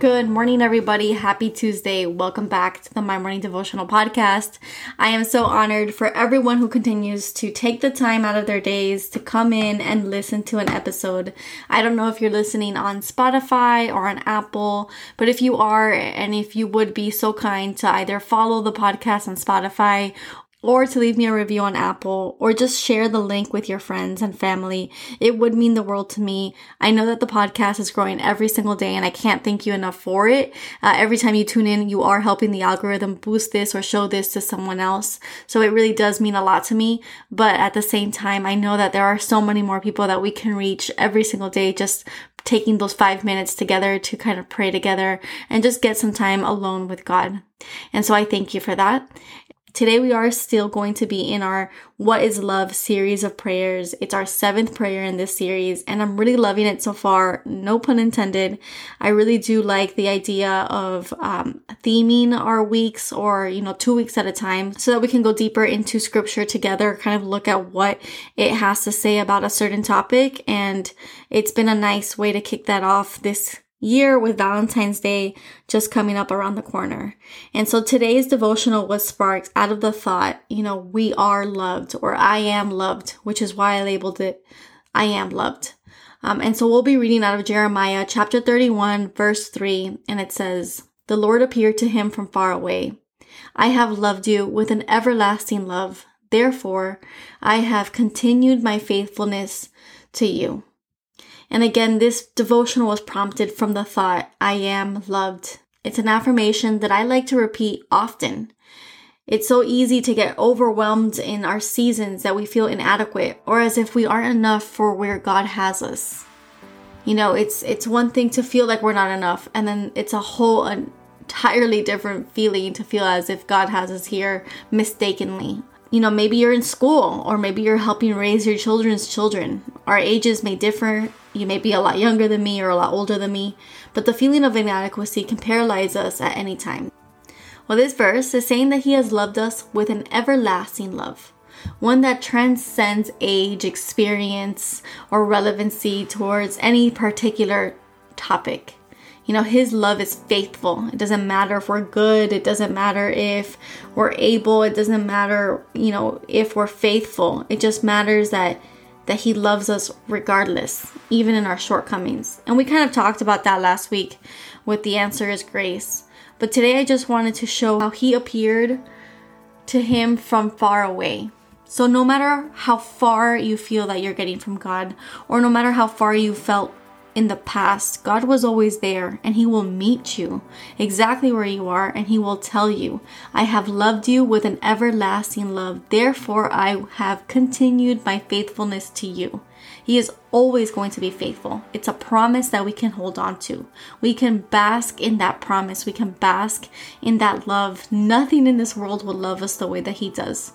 Good morning, everybody. Happy Tuesday. Welcome back to the My Morning Devotional Podcast. I am so honored for everyone who continues to take the time out of their days to come in and listen to an episode. I don't know if you're listening on Spotify or on Apple, but if you are, and if you would be so kind to either follow the podcast on Spotify or to leave me a review on Apple, or just share the link with your friends and family. It would mean the world to me. I know that the podcast is growing every single day, and I can't thank you enough for it. Uh, every time you tune in, you are helping the algorithm boost this or show this to someone else. So it really does mean a lot to me. But at the same time, I know that there are so many more people that we can reach every single day just taking those five minutes together to kind of pray together and just get some time alone with God. And so I thank you for that. Today we are still going to be in our What is Love series of prayers. It's our seventh prayer in this series and I'm really loving it so far. No pun intended. I really do like the idea of um, theming our weeks or, you know, two weeks at a time so that we can go deeper into scripture together, kind of look at what it has to say about a certain topic. And it's been a nice way to kick that off this year with Valentine's Day just coming up around the corner. And so today's devotional was sparked out of the thought, you know, we are loved or I am loved, which is why I labeled it I am loved. Um, and so we'll be reading out of Jeremiah chapter 31, verse 3, and it says, The Lord appeared to him from far away. I have loved you with an everlasting love. Therefore, I have continued my faithfulness to you. And again, this devotional was prompted from the thought, I am loved. It's an affirmation that I like to repeat often. It's so easy to get overwhelmed in our seasons that we feel inadequate or as if we aren't enough for where God has us. You know, it's it's one thing to feel like we're not enough and then it's a whole entirely different feeling to feel as if God has us here mistakenly you know, maybe you're in school or maybe you're helping raise your children's children. Our ages may differ. You may be a lot younger than me or a lot older than me, but the feeling of inadequacy can paralyze us at any time. Well, this verse is saying that He has loved us with an everlasting love, one that transcends age, experience, or relevancy towards any particular topic. You know, His love is faithful. It doesn't matter if we're good. It doesn't matter if we're able. It doesn't matter, you know, if we're faithful. It just matters that that he loves us regardless, even in our shortcomings. And we kind of talked about that last week with the answer is grace. But today I just wanted to show how he appeared to him from far away. So no matter how far you feel that you're getting from God, or no matter how far you felt in the past, God was always there and He will meet you exactly where you are and He will tell you, I have loved you with an everlasting love. Therefore, I have continued my faithfulness to you. He is always going to be faithful. It's a promise that we can hold on to. We can bask in that promise. We can bask in that love. Nothing in this world will love us the way that He does.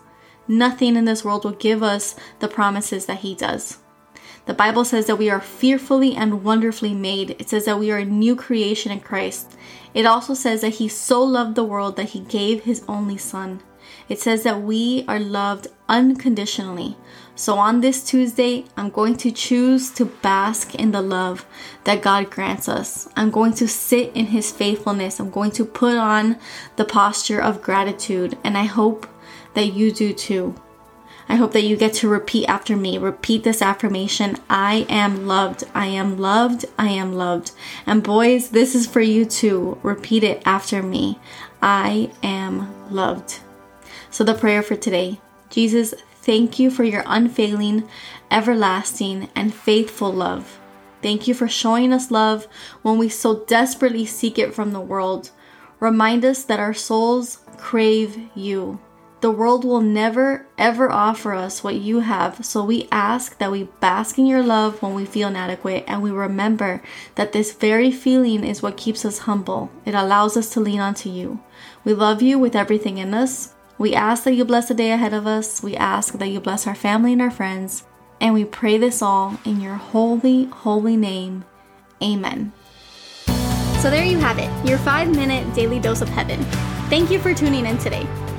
Nothing in this world will give us the promises that He does. The Bible says that we are fearfully and wonderfully made. It says that we are a new creation in Christ. It also says that He so loved the world that He gave His only Son. It says that we are loved unconditionally. So on this Tuesday, I'm going to choose to bask in the love that God grants us. I'm going to sit in His faithfulness. I'm going to put on the posture of gratitude. And I hope that you do too. I hope that you get to repeat after me. Repeat this affirmation I am loved. I am loved. I am loved. And boys, this is for you too. Repeat it after me. I am loved. So, the prayer for today Jesus, thank you for your unfailing, everlasting, and faithful love. Thank you for showing us love when we so desperately seek it from the world. Remind us that our souls crave you. The world will never, ever offer us what you have, so we ask that we bask in your love when we feel inadequate and we remember that this very feeling is what keeps us humble. It allows us to lean onto you. We love you with everything in us. We ask that you bless the day ahead of us. We ask that you bless our family and our friends. And we pray this all in your holy, holy name. Amen. So there you have it, your five minute daily dose of heaven. Thank you for tuning in today.